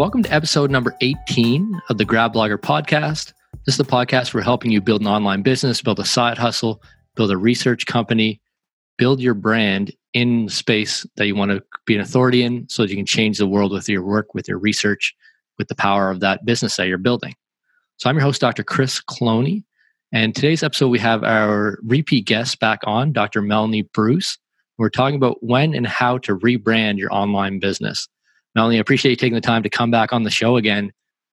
Welcome to episode number 18 of the Grad Blogger podcast. This is the podcast for helping you build an online business, build a side hustle, build a research company, build your brand in space that you want to be an authority in so that you can change the world with your work, with your research, with the power of that business that you're building. So I'm your host, Dr. Chris Cloney. And today's episode, we have our repeat guest back on, Dr. Melanie Bruce. We're talking about when and how to rebrand your online business. Melanie, I appreciate you taking the time to come back on the show again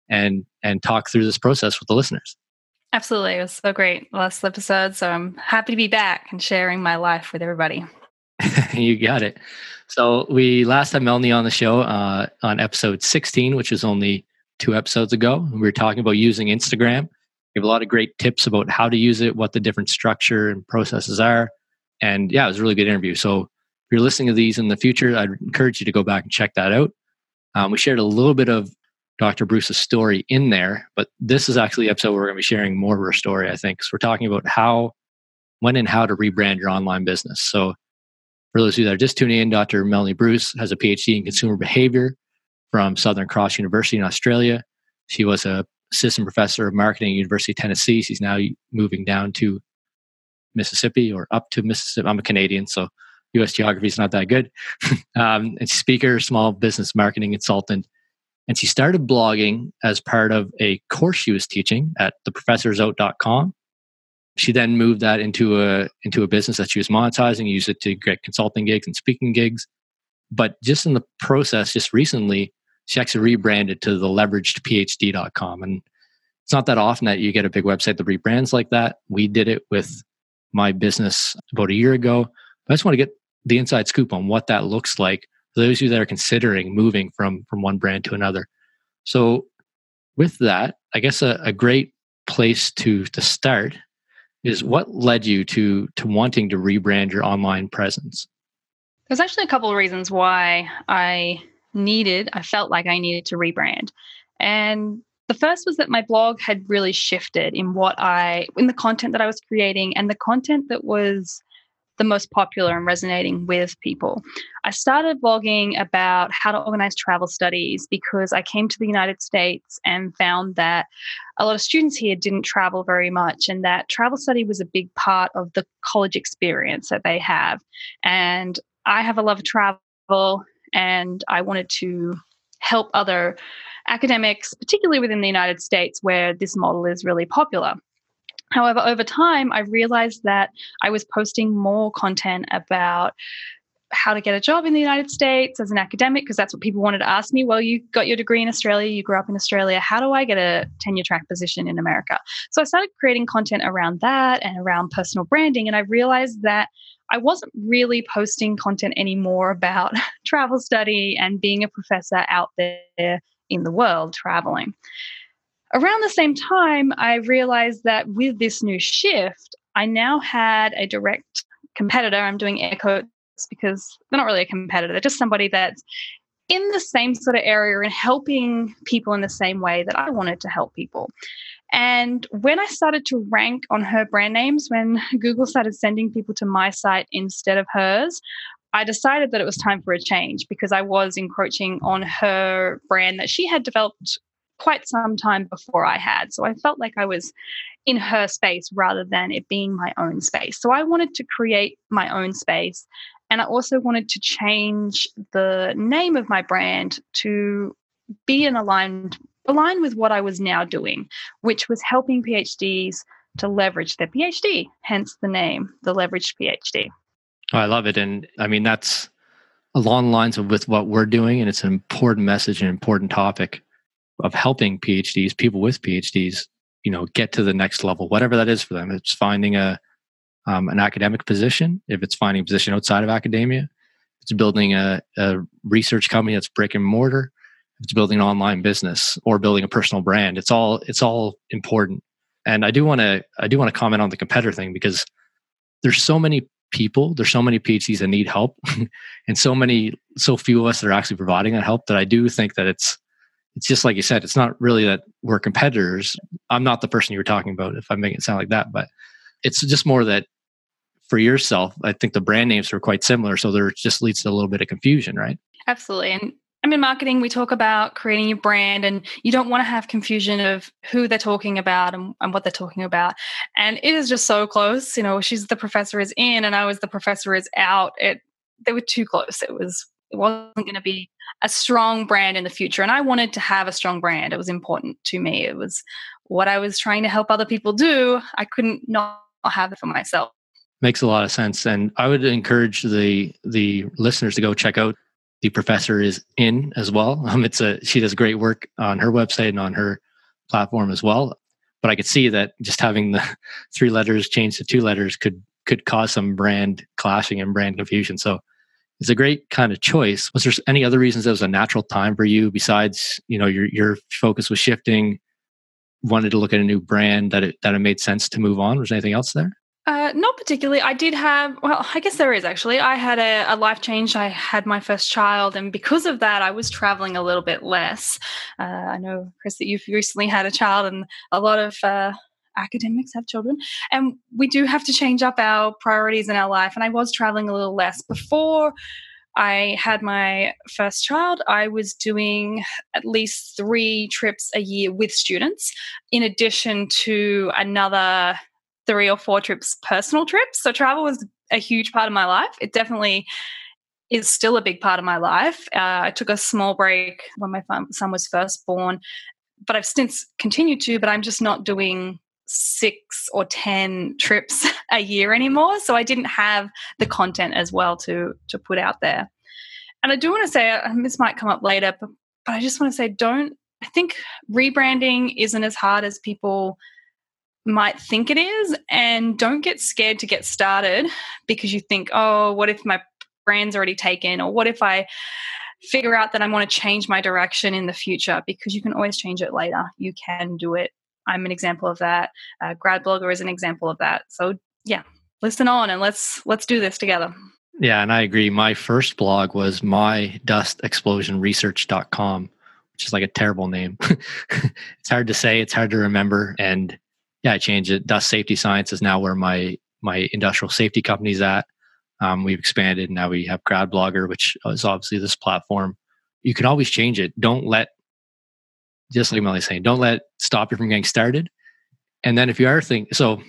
and and talk through this process with the listeners. Absolutely. It was so great last episode. So I'm happy to be back and sharing my life with everybody. you got it. So we last had Melanie on the show uh, on episode 16, which is only two episodes ago. We were talking about using Instagram. We have a lot of great tips about how to use it, what the different structure and processes are. And yeah, it was a really good interview. So if you're listening to these in the future, I'd encourage you to go back and check that out. Um, we shared a little bit of Dr. Bruce's story in there, but this is actually the episode where we're going to be sharing more of her story, I think. So we're talking about how, when and how to rebrand your online business. So for those of you that are just tuning in, Dr. Melanie Bruce has a PhD in consumer behavior from Southern Cross University in Australia. She was a assistant professor of marketing at University of Tennessee. She's now moving down to Mississippi or up to Mississippi. I'm a Canadian, so U.S. geography is not that good. um, and speaker, small business marketing consultant, and she started blogging as part of a course she was teaching at theprofessorsout.com. She then moved that into a into a business that she was monetizing, used it to get consulting gigs and speaking gigs. But just in the process, just recently, she actually rebranded to the leveragedphd.com. And it's not that often that you get a big website that rebrands like that. We did it with my business about a year ago. I just want to get the inside scoop on what that looks like for those of you that are considering moving from from one brand to another. So with that, I guess a, a great place to to start is what led you to to wanting to rebrand your online presence. There's actually a couple of reasons why I needed, I felt like I needed to rebrand. And the first was that my blog had really shifted in what I, in the content that I was creating and the content that was the most popular and resonating with people. I started blogging about how to organize travel studies because I came to the United States and found that a lot of students here didn't travel very much and that travel study was a big part of the college experience that they have. And I have a love of travel and I wanted to help other academics, particularly within the United States where this model is really popular. However, over time, I realized that I was posting more content about how to get a job in the United States as an academic, because that's what people wanted to ask me. Well, you got your degree in Australia, you grew up in Australia. How do I get a tenure track position in America? So I started creating content around that and around personal branding. And I realized that I wasn't really posting content anymore about travel study and being a professor out there in the world traveling. Around the same time, I realized that with this new shift, I now had a direct competitor. I'm doing air quotes because they're not really a competitor, they're just somebody that's in the same sort of area and helping people in the same way that I wanted to help people. And when I started to rank on her brand names, when Google started sending people to my site instead of hers, I decided that it was time for a change because I was encroaching on her brand that she had developed quite some time before I had. So I felt like I was in her space rather than it being my own space. So I wanted to create my own space. And I also wanted to change the name of my brand to be in aligned align with what I was now doing, which was helping PhDs to leverage their PhD, hence the name, the leveraged PhD. Oh, I love it. And I mean, that's along lines of with what we're doing. And it's an important message, an important topic of helping PhDs, people with PhDs, you know, get to the next level, whatever that is for them. It's finding a um, an academic position, if it's finding a position outside of academia, it's building a, a research company that's brick and mortar, it's building an online business or building a personal brand. It's all it's all important. And I do want to I do want to comment on the competitor thing because there's so many people, there's so many PhDs that need help, and so many so few of us that are actually providing that help that I do think that it's it's just like you said, it's not really that we're competitors. I'm not the person you were talking about, if I'm making it sound like that, but it's just more that for yourself, I think the brand names are quite similar. So there just leads to a little bit of confusion, right? Absolutely. And I'm in marketing. We talk about creating your brand, and you don't want to have confusion of who they're talking about and, and, what they're talking about. And it is just so close. You know, she's the professor is in, and I was the professor is out. It they were too close. It was it wasn't going to be a strong brand in the future, and I wanted to have a strong brand. It was important to me. It was what I was trying to help other people do. I couldn't not have it for myself. Makes a lot of sense, and I would encourage the the listeners to go check out the professor is in as well. Um, it's a she does great work on her website and on her platform as well. But I could see that just having the three letters changed to two letters could could cause some brand clashing and brand confusion. So it's a great kind of choice. Was there any other reasons that was a natural time for you besides you know your your focus was shifting, wanted to look at a new brand that it that it made sense to move on? Was anything else there? Uh, not particularly. I did have, well, I guess there is actually. I had a, a, life change. I had my first child, and because of that, I was traveling a little bit less. Uh, I know, Chris, that you've recently had a child, and a lot of uh, academics have children. And we do have to change up our priorities in our life. And I was traveling a little less. Before I had my first child, I was doing at least three trips a year with students, in addition to another three or four trips, personal trips. So travel was a huge part of my life. It definitely is still a big part of my life. Uh, I took a small break when my son was first born, but I've since continued to, but I'm just not doing six or 10 trips a year anymore. So I didn't have the content as well to, to put out there. And I do want to say, uh, this might come up later, but, but I just want to say, don't, I think rebranding isn't as hard as people might think it is. And don't get scared to get started because you think oh what if my brand's already taken? or what if i figure out that i want to change my direction in the future? because you can always change it later. You can do it i'm an example of that uh, grad blogger is an example of that so yeah listen on and let's let's do this together yeah and i agree my first blog was my dust explosion research.com which is like a terrible name it's hard to say it's hard to remember and yeah, I changed it. Dust Safety Science is now where my my industrial safety company's at. Um, we've expanded. Now we have Grad Blogger, which is obviously this platform. You can always change it. Don't let, just like Melly's saying, don't let stop you from getting started. And then if you are thinking, so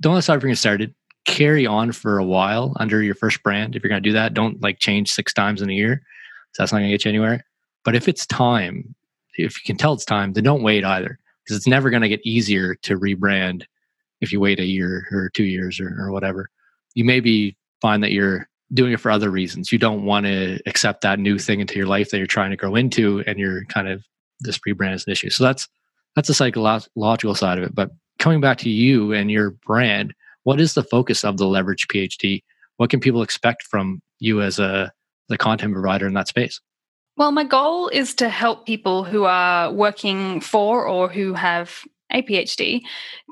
don't let stop you from getting started. Carry on for a while under your first brand. If you're going to do that, don't like change six times in a year. So that's not going to get you anywhere. But if it's time, if you can tell it's time, then don't wait either because it's never going to get easier to rebrand if you wait a year or two years or, or whatever. You maybe find that you're doing it for other reasons. You don't want to accept that new thing into your life that you're trying to grow into, and you're kind of this rebrand is an issue. So that's that's the psychological side of it. But coming back to you and your brand, what is the focus of the Leverage PhD? What can people expect from you as a the content provider in that space? Well, my goal is to help people who are working for or who have a PhD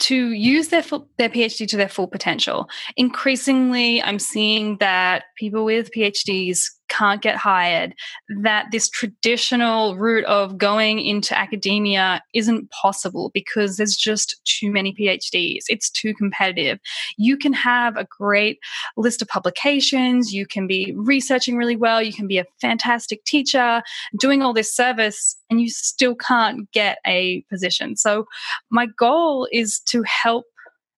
to use their full, their PhD to their full potential. Increasingly, I'm seeing that people with PhDs can't get hired, that this traditional route of going into academia isn't possible because there's just too many PhDs. It's too competitive. You can have a great list of publications, you can be researching really well, you can be a fantastic teacher, doing all this service, and you still can't get a position. So, my goal is to help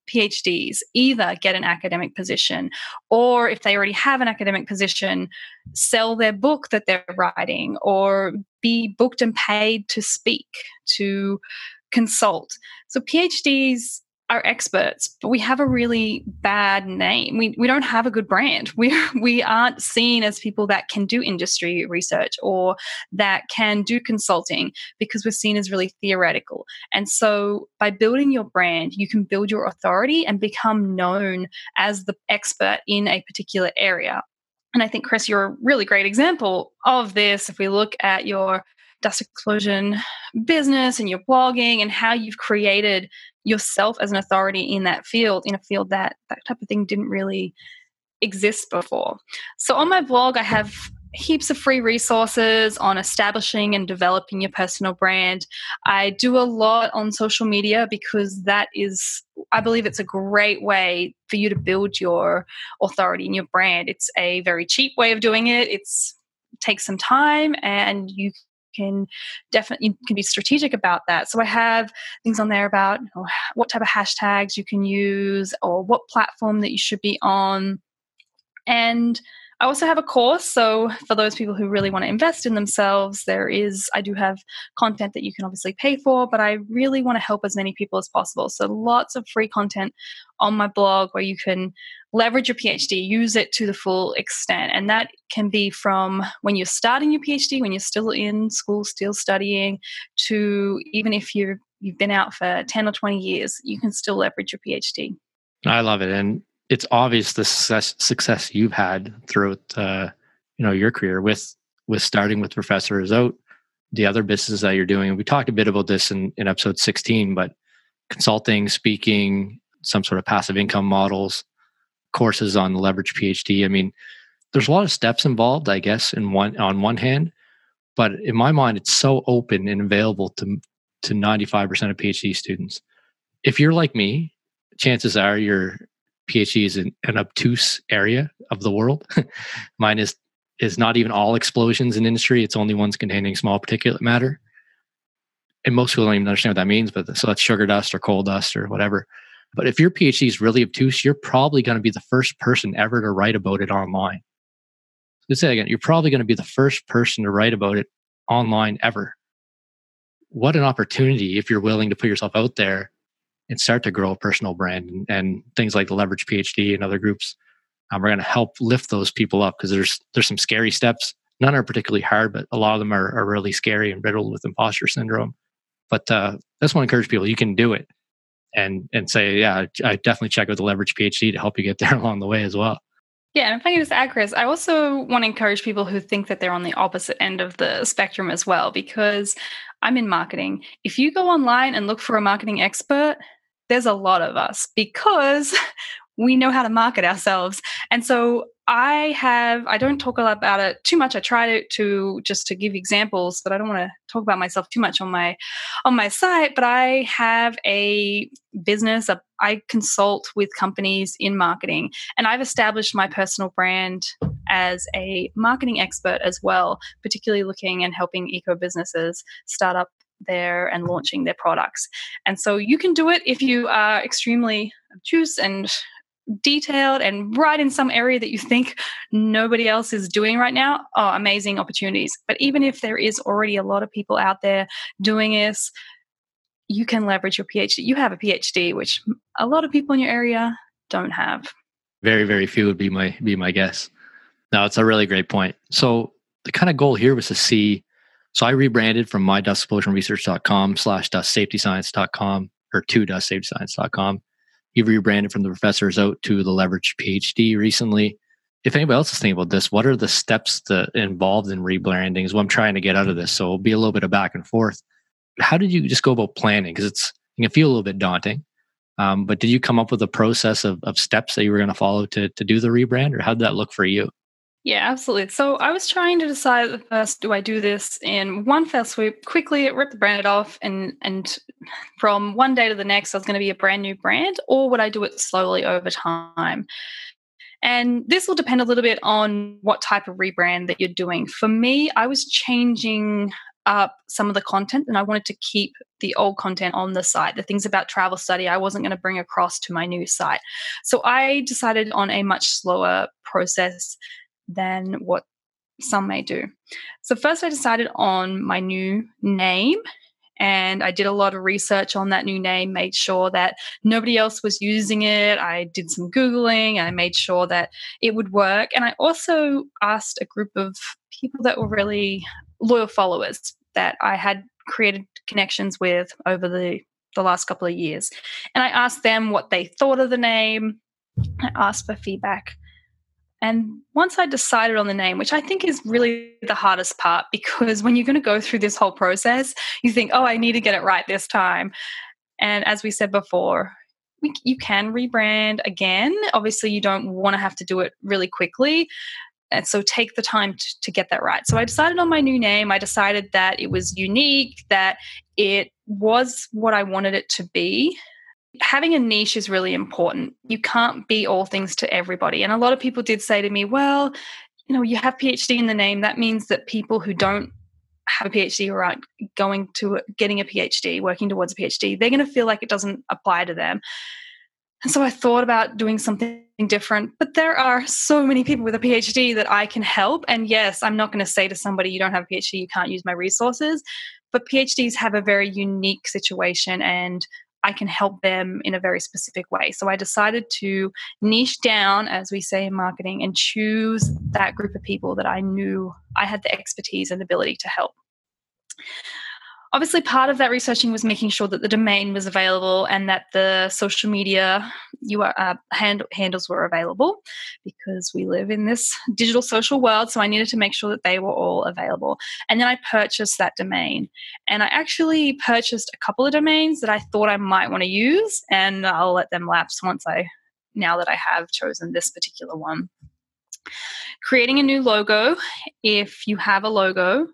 PhDs either get an academic position or if they already have an academic position, sell their book that they're writing or be booked and paid to speak, to consult. So PhDs are experts, but we have a really bad name. We, we don't have a good brand. We, we aren't seen as people that can do industry research or that can do consulting because we're seen as really theoretical. And so by building your brand, you can build your authority and become known as the expert in a particular area. And I think, Chris, you're a really great example of this. If we look at your dust explosion business and your blogging and how you've created yourself as an authority in that field in a field that that type of thing didn't really exist before so on my blog i have heaps of free resources on establishing and developing your personal brand. I do a lot on social media because that is, I believe it's a great way for you to build your authority and your brand. It's a very cheap way of doing it. It's takes some time and you can definitely you can be strategic about that. So I have things on there about you know, what type of hashtags you can use or what platform that you should be on. And I also have a course. So, for those people who really want to invest in themselves, there is, I do have content that you can obviously pay for, but I really want to help as many people as possible. So, lots of free content on my blog where you can leverage your PhD, use it to the full extent. And that can be from when you're starting your PhD, when you're still in school, still studying, to even if you're, you've been out for 10 or 20 years, you can still leverage your PhD. I love it. And it's obvious the success success you've had throughout uh, you know your career with with starting with Professor Out, the other businesses that you're doing. We talked a bit about this in, in episode 16, but consulting, speaking, some sort of passive income models, courses on the leverage PhD. I mean, there's a lot of steps involved, I guess, in one on one hand, but in my mind, it's so open and available to to 95% of PhD students. If you're like me, chances are you're PhD is in an obtuse area of the world. Mine is is not even all explosions in industry; it's only ones containing small particulate matter. And most people don't even understand what that means. But so that's sugar dust or coal dust or whatever. But if your PhD is really obtuse, you're probably going to be the first person ever to write about it online. Let's say again, you're probably going to be the first person to write about it online ever. What an opportunity if you're willing to put yourself out there and start to grow a personal brand and, and things like the leverage phd and other groups um, are going to help lift those people up because there's there's some scary steps. None are particularly hard but a lot of them are, are really scary and riddled with imposter syndrome. But uh, just want to encourage people you can do it and and say yeah i definitely check out the leverage phd to help you get there along the way as well. Yeah, and if I can just add, Chris, I also want to encourage people who think that they're on the opposite end of the spectrum as well, because I'm in marketing. If you go online and look for a marketing expert, there's a lot of us because we know how to market ourselves. And so I have, I don't talk about it too much. I try to, to just to give examples, but I don't want to talk about myself too much on my, on my site, but I have a business, a, I consult with companies in marketing and I've established my personal brand as a marketing expert as well, particularly looking and helping eco businesses start up there and launching their products. And so you can do it if you are extremely obtuse and detailed and right in some area that you think nobody else is doing right now. Oh, amazing opportunities. But even if there is already a lot of people out there doing this, you can leverage your PhD. You have a PhD, which a lot of people in your area don't have. Very, very few would be my be my guess. Now it's a really great point. So the kind of goal here was to see so I rebranded from my dustexplosionresearch.com slash dustsafetyscience.com or to dustsafetyscience.com. He rebranded from the professor's Out to the leverage PhD recently. If anybody else is thinking about this, what are the steps that involved in rebranding is what I'm trying to get out of this. So it'll be a little bit of back and forth. How did you just go about planning? Because it's it can feel a little bit daunting. Um, but did you come up with a process of, of steps that you were going to follow to, to do the rebrand or how did that look for you? Yeah, absolutely. So I was trying to decide first, do I do this in one fell swoop, quickly rip the brand off, and and from one day to the next, I was going to be a brand new brand, or would I do it slowly over time? And this will depend a little bit on what type of rebrand that you're doing. For me, I was changing up some of the content and I wanted to keep the old content on the site. The things about travel study, I wasn't going to bring across to my new site. So I decided on a much slower process than what some may do. So, first, I decided on my new name. And I did a lot of research on that new name, made sure that nobody else was using it. I did some Googling and I made sure that it would work. And I also asked a group of people that were really loyal followers that I had created connections with over the, the last couple of years. And I asked them what they thought of the name. I asked for feedback. And once I decided on the name, which I think is really the hardest part, because when you're going to go through this whole process, you think, oh, I need to get it right this time. And as we said before, we, you can rebrand again. Obviously, you don't want to have to do it really quickly. And so take the time to, to get that right. So I decided on my new name. I decided that it was unique, that it was what I wanted it to be having a niche is really important. You can't be all things to everybody. And a lot of people did say to me, well, you know, you have PhD in the name, that means that people who don't have a PhD or aren't going to getting a PhD, working towards a PhD, they're going to feel like it doesn't apply to them. And so I thought about doing something different, but there are so many people with a PhD that I can help. And yes, I'm not going to say to somebody, you don't have a PhD, you can't use my resources. But PhDs have a very unique situation and I can help them in a very specific way. So I decided to niche down, as we say in marketing, and choose that group of people that I knew I had the expertise and ability to help obviously part of that researching was making sure that the domain was available and that the social media URL, uh, hand, handles were available because we live in this digital social world so i needed to make sure that they were all available. And then i purchased that domain. And i actually purchased a couple of domains that i thought i might want to use and i'll let them lapse once i now that i have chosen this particular one. Creating a new logo if you have a logo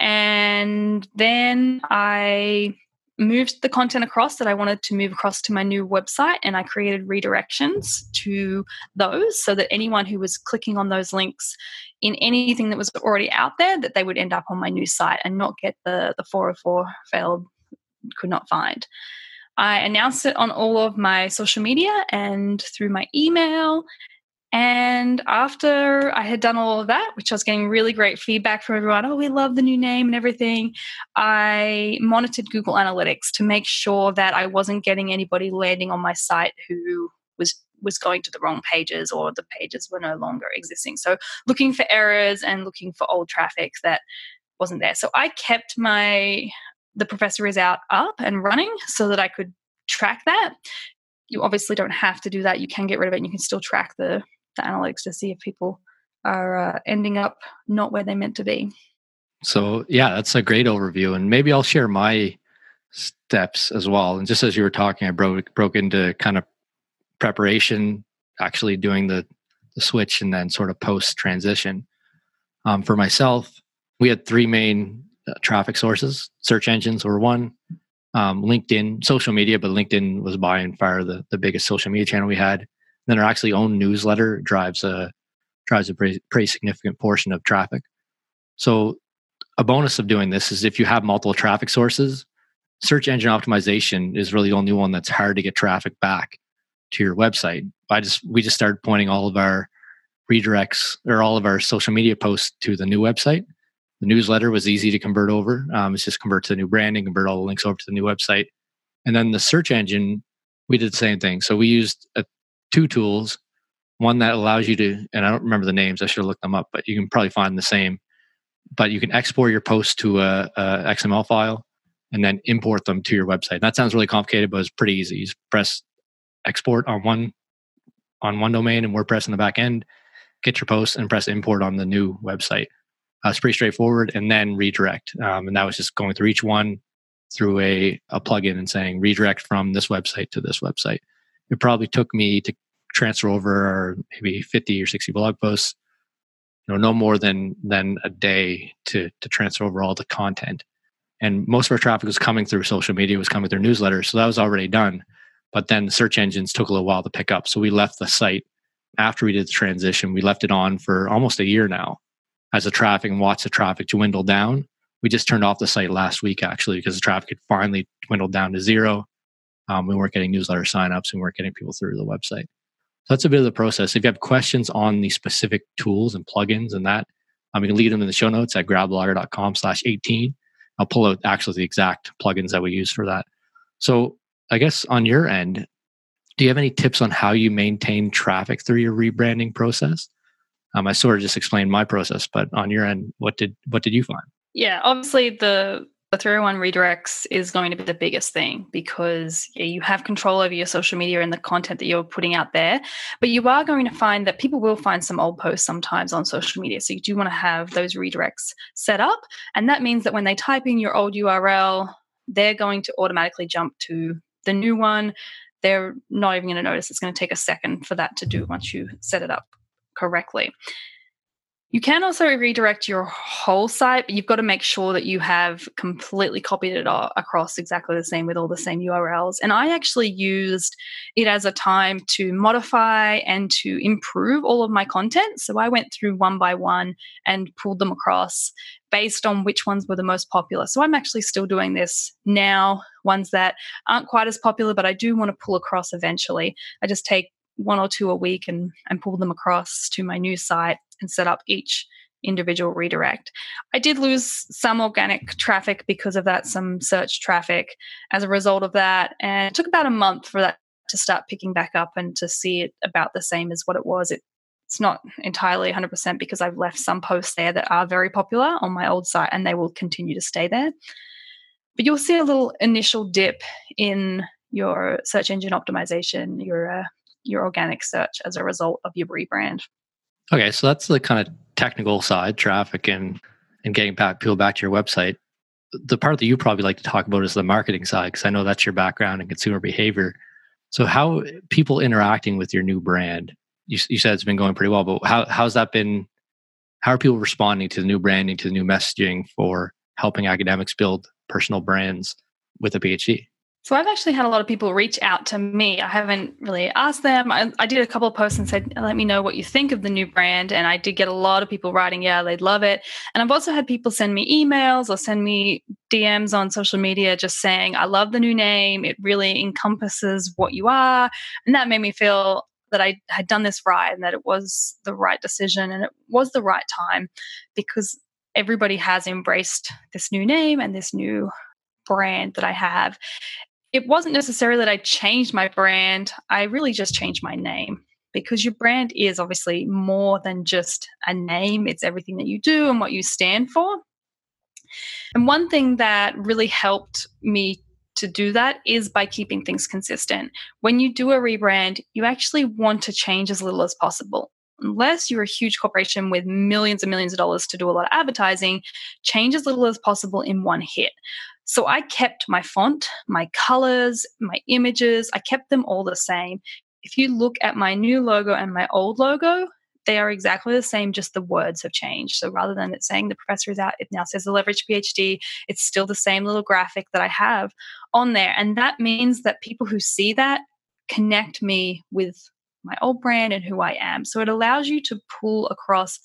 and then I moved the content across that I wanted to move across to my new website and I created redirections to those so that anyone who was clicking on those links in anything that was already out there that they would end up on my new site and not get the the 404 failed could not find. I announced it on all of my social media and through my email and after I had done all of that, which I was getting really great feedback from everyone, oh, we love the new name and everything, I monitored Google Analytics to make sure that I wasn't getting anybody landing on my site who was was going to the wrong pages or the pages were no longer existing. So looking for errors and looking for old traffic that wasn't there. So I kept my the professor is out up and running so that I could track that. You obviously don't have to do that. You can get rid of it and you can still track the the analytics to see if people are uh, ending up not where they meant to be. So yeah, that's a great overview, and maybe I'll share my steps as well. And just as you were talking, I broke broke into kind of preparation, actually doing the the switch, and then sort of post transition. Um, for myself, we had three main uh, traffic sources. Search engines were one, um, LinkedIn, social media, but LinkedIn was by and far the, the biggest social media channel we had then our actually own newsletter drives a drives a pretty, pretty significant portion of traffic. So a bonus of doing this is if you have multiple traffic sources, search engine optimization is really the only one that's hard to get traffic back to your website. I just we just started pointing all of our redirects or all of our social media posts to the new website. The newsletter was easy to convert over. Um, it's just convert to the new branding, convert all the links over to the new website. And then the search engine, we did the same thing. So we used a two tools one that allows you to and i don't remember the names i should look them up but you can probably find the same but you can export your posts to a, a xml file and then import them to your website. That sounds really complicated but it's pretty easy. You just press export on one on one domain and wordpress in the back end get your posts and press import on the new website. Uh, it's pretty straightforward and then redirect. Um, and that was just going through each one through a, a plugin and saying redirect from this website to this website it probably took me to transfer over maybe 50 or 60 blog posts you know no more than than a day to to transfer over all the content. And most of our traffic was coming through social media was coming through newsletters so that was already done. But then the search engines took a little while to pick up so we left the site after we did the transition. We left it on for almost a year now as the traffic and watched the traffic dwindle down. We just turned off the site last week actually because the traffic had finally dwindled down to zero um, we weren't getting newsletter signups. And We weren't getting people through the website. So that's a bit of the process. If you have questions on the specific tools and plugins and that, um, you can leave them in the show notes at gradblogger.com slash 18. I'll pull out actually the exact plugins that we use for that. So I guess on your end, do you have any tips on how you maintain traffic through your rebranding process? Um, I sort of just explained my process, but on your end, what did what did you find? Yeah, obviously the the 301 redirects is going to be the biggest thing because yeah, you have control over your social media and the content that you're putting out there. But you are going to find that people will find some old posts sometimes on social media. So you do want to have those redirects set up. And that means that when they type in your old URL, they're going to automatically jump to the new one. They're not even going to notice. It's going to take a second for that to do once you set it up correctly. You can also redirect your whole site, but you've got to make sure that you have completely copied it across exactly the same with all the same URLs. And I actually used it as a time to modify and to improve all of my content. So I went through one by one and pulled them across based on which ones were the most popular. So I'm actually still doing this now, ones that aren't quite as popular, but I do want to pull across eventually. I just take one or two a week and, and pull them across to my new site and set up each individual redirect. I did lose some organic traffic because of that, some search traffic as a result of that. And it took about a month for that to start picking back up and to see it about the same as what it was. It, it's not entirely 100% because I've left some posts there that are very popular on my old site and they will continue to stay there. But you'll see a little initial dip in your search engine optimization, your uh, your organic search as a result of your rebrand. Okay, so that's the kind of technical side, traffic and and getting back people back to your website. The part that you probably like to talk about is the marketing side because I know that's your background in consumer behavior. So how people interacting with your new brand? You, you said it's been going pretty well, but how how's that been? How are people responding to the new branding, to the new messaging for helping academics build personal brands with a PhD? So I've actually had a lot of people reach out to me. I haven't really asked them. I, I, did a couple of posts and said, "Let me know what you think of the new brand." And I did get a lot of people writing, "Yeah, they'd love it." And I've also had people send me emails or send me DMs on social media just saying, "I love the new name. It really encompasses what you are," and that made me feel that I had done this right and that it was the right decision and it was the right time because everybody has embraced this new name and this new brand that I have it wasn't necessarily that I changed my brand. I really just changed my name because your brand is obviously more than just a name, it's everything that you do and what you stand for. And one thing that really helped me to do that is by keeping things consistent. When you do a rebrand, you actually want to change as little as possible. Unless you're a huge corporation with millions and millions of dollars to do a lot of advertising, change as little as possible in one hit. So I kept my font, my colors, my images, I kept them all the same. If you look at my new logo and my old logo, they are exactly the same, just the words have changed. So rather than it saying the professor is out, it now says the leverage PhD. It's still the same little graphic that I have on there. And that means that people who see that connect me with my old brand and who I am. So it allows you to pull across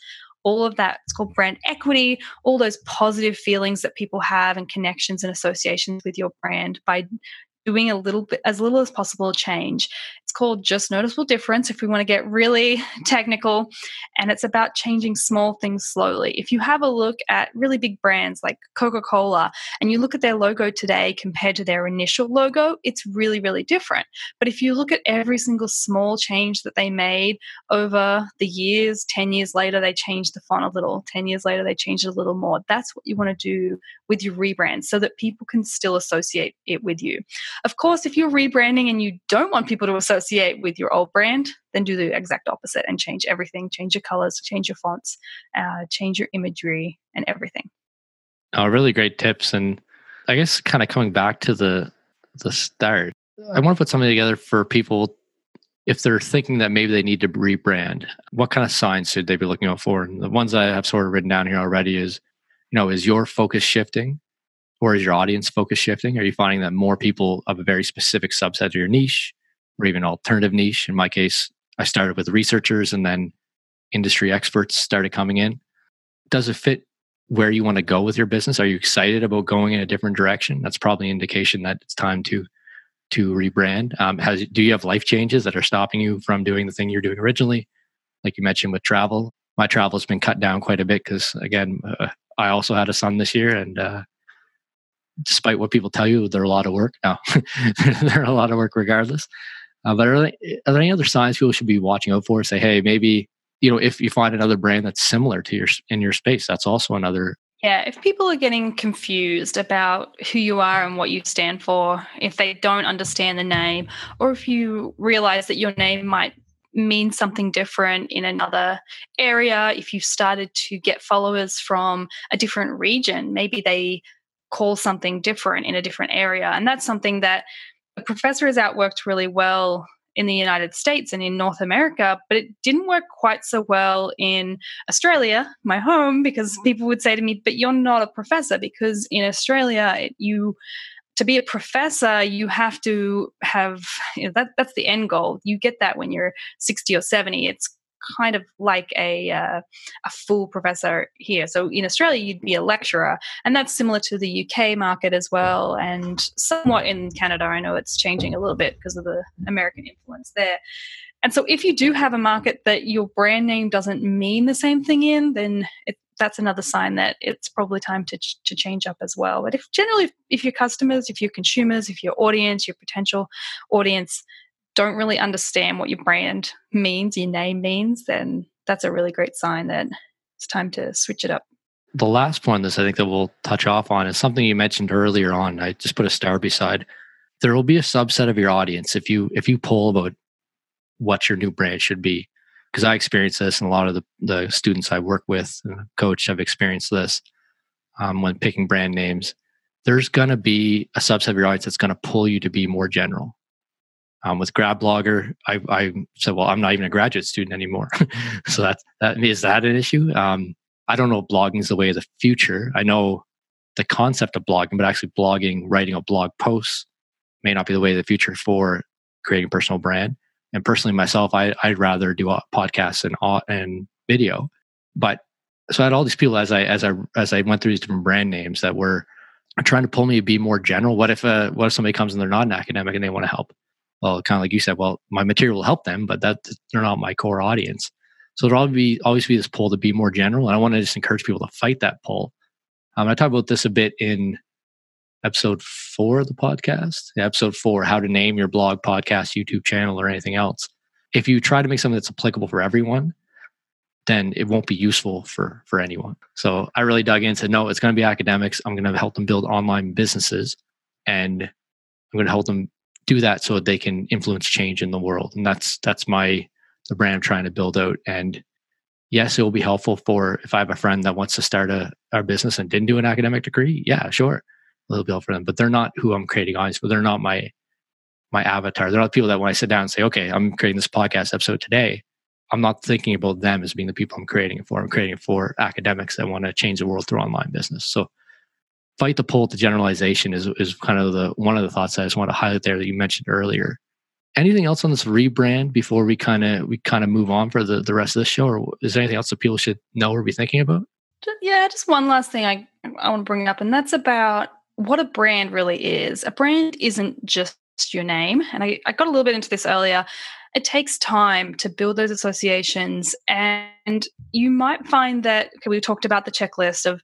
all of that. It's called brand equity, all those positive feelings that people have and connections and associations with your brand by doing a little bit as little as possible change. It's called just noticeable difference if we want to get really technical and it's about changing small things slowly. If you have a look at really big brands like Coca-Cola and you look at their logo today compared to their initial logo, it's really really different. But if you look at every single small change that they made over the years, 10 years later they changed the font a little, 10 years later they changed it a little more. That's what you want to do with your rebrand so that people can still associate it with you. Of course, if you're rebranding and you don't want people to associate with your old brand, then do the exact opposite and change everything. Change your colors, change your fonts, uh, change your imagery, and everything. Oh, really great tips. And I guess kind of coming back to the the start, I want to put something together for people if they're thinking that maybe they need to rebrand. What kind of signs should they be looking out for? And the ones I have sort of written down here already is, you know, is your focus shifting? Or is your audience focus shifting? Are you finding that more people of a very specific subset of your niche or even alternative niche? In my case, I started with researchers and then industry experts started coming in. Does it fit where you want to go with your business? Are you excited about going in a different direction? That's probably an indication that it's time to to rebrand. Um, has do you have life changes that are stopping you from doing the thing you're doing originally? Like you mentioned with travel, my travel has been cut down quite a bit because again, uh, I also had a son this year, and uh, despite what people tell you, they're a lot of work. No, they're a lot of work regardless. Uh, but are there, are there any other signs people should be watching out for? Say, hey, maybe you know if you find another brand that's similar to your in your space, that's also another. Yeah, if people are getting confused about who you are and what you stand for, if they don't understand the name, or if you realize that your name might mean something different in another area, if you've started to get followers from a different region, maybe they call something different in a different area. And that's something that the professor has outworked really well in the United States and in North America, but it didn't work quite so well in Australia, my home, because mm-hmm. people would say to me, "But you're not a professor," because in Australia, you to be a professor, you have to have you know, that. That's the end goal. You get that when you're 60 or 70. It's kind of like a uh, a full professor here. So in Australia, you'd be a lecturer, and that's similar to the UK market as well, and somewhat in Canada. I know it's changing a little bit because of the American influence there. And so, if you do have a market that your brand name doesn't mean the same thing in, then it, that's another sign that it's probably time to, to change up as well. But if generally, if, if your customers, if your consumers, if your audience, your potential audience don't really understand what your brand means, your name means, then that's a really great sign that it's time to switch it up. The last point this I think that we'll touch off on is something you mentioned earlier on. I just put a star beside. There will be a subset of your audience if you if you pull about what your new brand should be. Because I experienced this and a lot of the, the students I work with coach have experienced this um, when picking brand names. There's gonna be a subset of your audience that's gonna pull you to be more general um, with grad blogger I, I, said well i'm not even a graduate student anymore. So that that is that an issue? Um, i don't know if blogging is the way of the future. I know the concept of blogging but actually blogging writing a blog post may not be the way of the future for creating a personal brand. And personally myself I, i'd rather do a podcast and and video. But so i had all these people as i as i as i went through these different brand names that were trying to pull me to be more general. What if uh, what if somebody comes and they're not an academic and they want to help well, kind of like you said, well, my material will help them, but that they're not my core audience. So there'll always be always be this pull to be more general, and I want to just encourage people to fight that pull. Um, I talk about this a bit in episode four of the podcast. Episode four: how to name your blog, podcast, YouTube channel, or anything else. If you try to make something that's applicable for everyone, then it won't be useful for for anyone. So I really dug into no, it's going to be academics. I'm going to help them build online businesses, and I'm going to help them do that so they can influence change in the world. And that's that's my the brand I'm trying to build out. And yes, it will be helpful for if I have a friend that wants to start a, a business and didn't do an academic degree. Yeah, sure, it'll be helpful for them. But they're not who I'm creating audience. But they're not my my avatar. They're not people that when I sit down and say, okay, I'm creating this podcast episode today. I'm not thinking about them as being the people I'm creating it for. I'm creating it for academics that want to change the world through online business. So fight the pull to generalization is is kind of the one of the thoughts I just want to highlight there that you mentioned earlier. Anything else on this rebrand before we kind of we kind of move on for the, the rest of the show, or is there anything else that people should know or be thinking about? Yeah, just one last thing I I want to bring up, and that's about what a brand really is. A brand isn't just your name, and I, I got a little bit into this earlier. It takes time to build those associations, and you might find that okay, we talked about the checklist of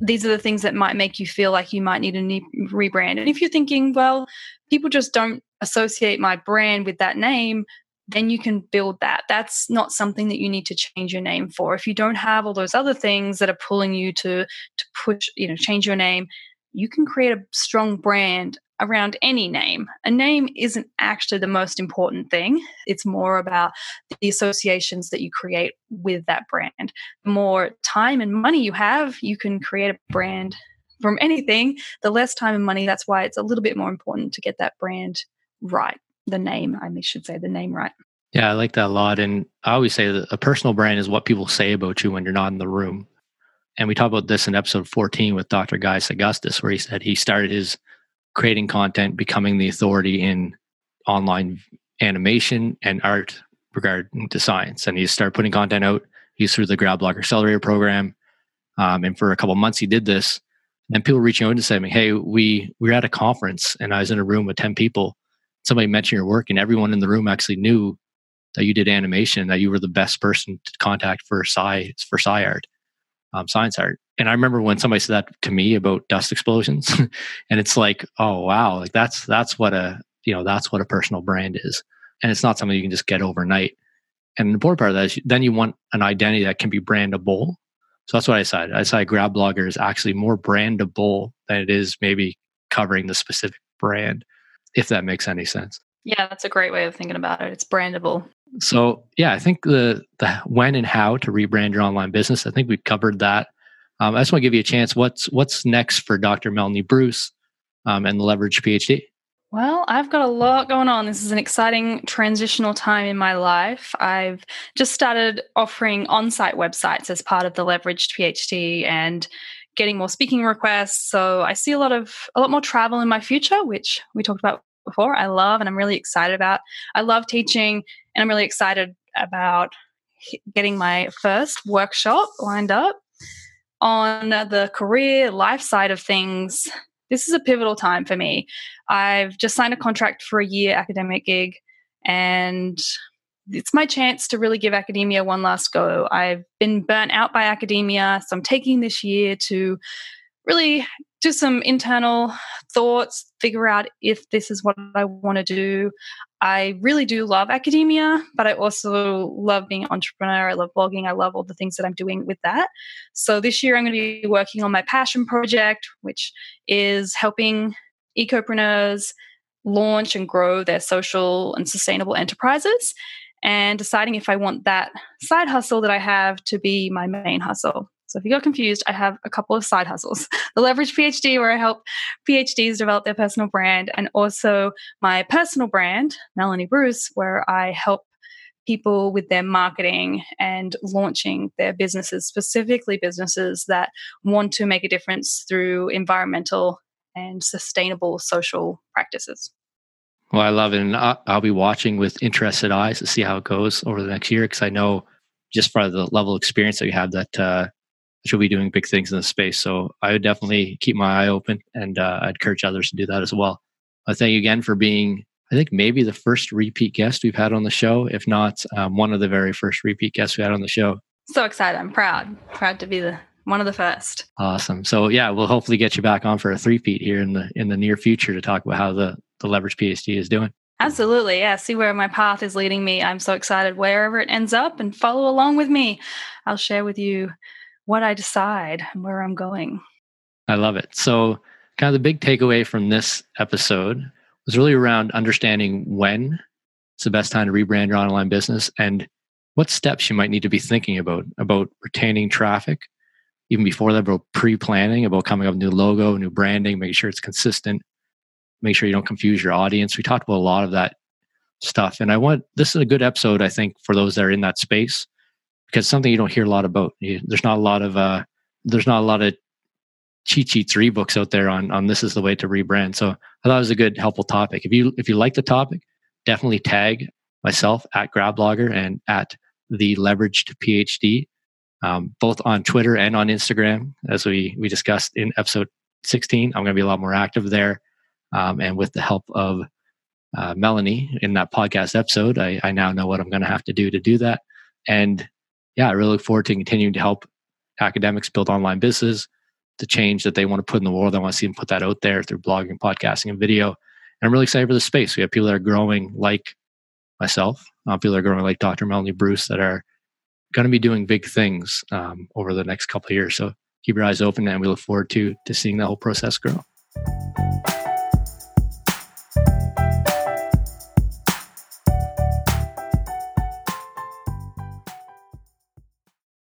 these are the things that might make you feel like you might need a new rebrand. And if you're thinking, well, people just don't associate my brand with that name, then you can build that. That's not something that you need to change your name for. If you don't have all those other things that are pulling you to to push, you know, change your name, you can create a strong brand around any name. A name isn't actually the most important thing. It's more about the associations that you create with that brand. The more time and money you have, you can create a brand from anything. The less time and money, that's why it's a little bit more important to get that brand right. The name, I should say, the name right. Yeah, I like that a lot. And I always say that a personal brand is what people say about you when you're not in the room. And we talked about this in episode 14 with Dr. Guy Augustus, where he said he started his creating content, becoming the authority in online animation and art regarding to science. And he started putting content out. He's through the Grad Blogger Accelerator program. Um, and for a couple months, he did this. And people reaching out to say, "Hey, we we were at a conference, and I was in a room with ten people. Somebody mentioned your work, and everyone in the room actually knew that you did animation, that you were the best person to contact for sci for sci art, um, science art." and I remember when somebody said that to me about dust explosions, and it's like, oh wow, like that's that's what a you know that's what a personal brand is, and it's not something you can just get overnight. And the important part of that is then you want an identity that can be brandable. So that's what I decided. I decided Grad Blogger is actually more brandable than it is maybe covering the specific brand, if that makes any sense. Yeah, that's a great way of thinking about it. It's brandable. So yeah, I think the the when and how to rebrand your online business. I think we've covered that um, I just want to give you a chance. What's what's next for Dr. Melanie Bruce um, and the Leverage PhD? Well, I've got a lot going on. This is an exciting transitional time in my life. I've just started offering on site websites as part of the leveraged PhD and getting more speaking requests. So I see a lot of a lot more travel in my future, which we talked about before. I love and I'm really excited about. I love teaching and I'm really excited about getting my first workshop lined up on the career life side of things this is a pivotal time for me. I've just signed a contract for a year academic gig, and it's my chance to really give academia one last go. I've been burnt out by academia, so I'm taking this year to really do some internal thoughts, figure out if this is what I want to do. I really do love academia, but I also love being an entrepreneur. I love blogging. I love all the things that I'm doing with that. So this year I'm going to be working on my passion project, which is helping ecopreneurs launch and grow their social and sustainable enterprises and deciding if I want that side hustle that I have to be my main hustle. So if you got confused, I have a couple of side hustles. The Leverage PhD, where I help PhDs develop their personal brand, and also my personal brand, Melanie Bruce, where I help people with their marketing and launching their businesses, specifically businesses that want to make a difference through environmental and sustainable social practices. Well, I love it. And I'll be watching with interested eyes to see how it goes over the next year because I know just by the level of experience that you have that uh, she'll be doing big things in the space. So I would definitely keep my eye open and uh, I'd encourage others to do that as well. I thank you again for being, I think, maybe the first repeat guest we've had on the show, if not um, one of the very first repeat guests we had on the show. So excited. I'm proud. Proud to be the one of the first. Awesome. So yeah, we'll hopefully get you back on for a three-peat here in the in the near future to talk about how the the leverage PhD is doing. Absolutely. Yeah. See where my path is leading me. I'm so excited wherever it ends up and follow along with me. I'll share with you what I decide and where I'm going. I love it. So, kind of the big takeaway from this episode was really around understanding when it's the best time to rebrand your online business and what steps you might need to be thinking about about retaining traffic even before that about pre-planning about coming up with new logo new branding making sure it's consistent make sure you don't confuse your audience we talked about a lot of that stuff and i want this is a good episode i think for those that are in that space because something you don't hear a lot about. There's not a lot of uh, there's not a lot of cheat sheets or ebooks out there on on this is the way to rebrand. So I thought it was a good helpful topic. If you if you like the topic, definitely tag myself at Grad Blogger and at the Leveraged PhD, um, both on Twitter and on Instagram, as we we discussed in episode 16. I'm going to be a lot more active there, um, and with the help of uh, Melanie in that podcast episode, I, I now know what I'm going to have to do to do that. And yeah, I really look forward to continuing to help academics build online business, the change that they want to put in the world. I want to see them put that out there through blogging, podcasting, and video. And I'm really excited for the space. We have people that are growing like myself, uh, people that are growing like Dr. Melanie Bruce that are going to be doing big things um, over the next couple of years. So keep your eyes open, and we look forward to to seeing the whole process grow.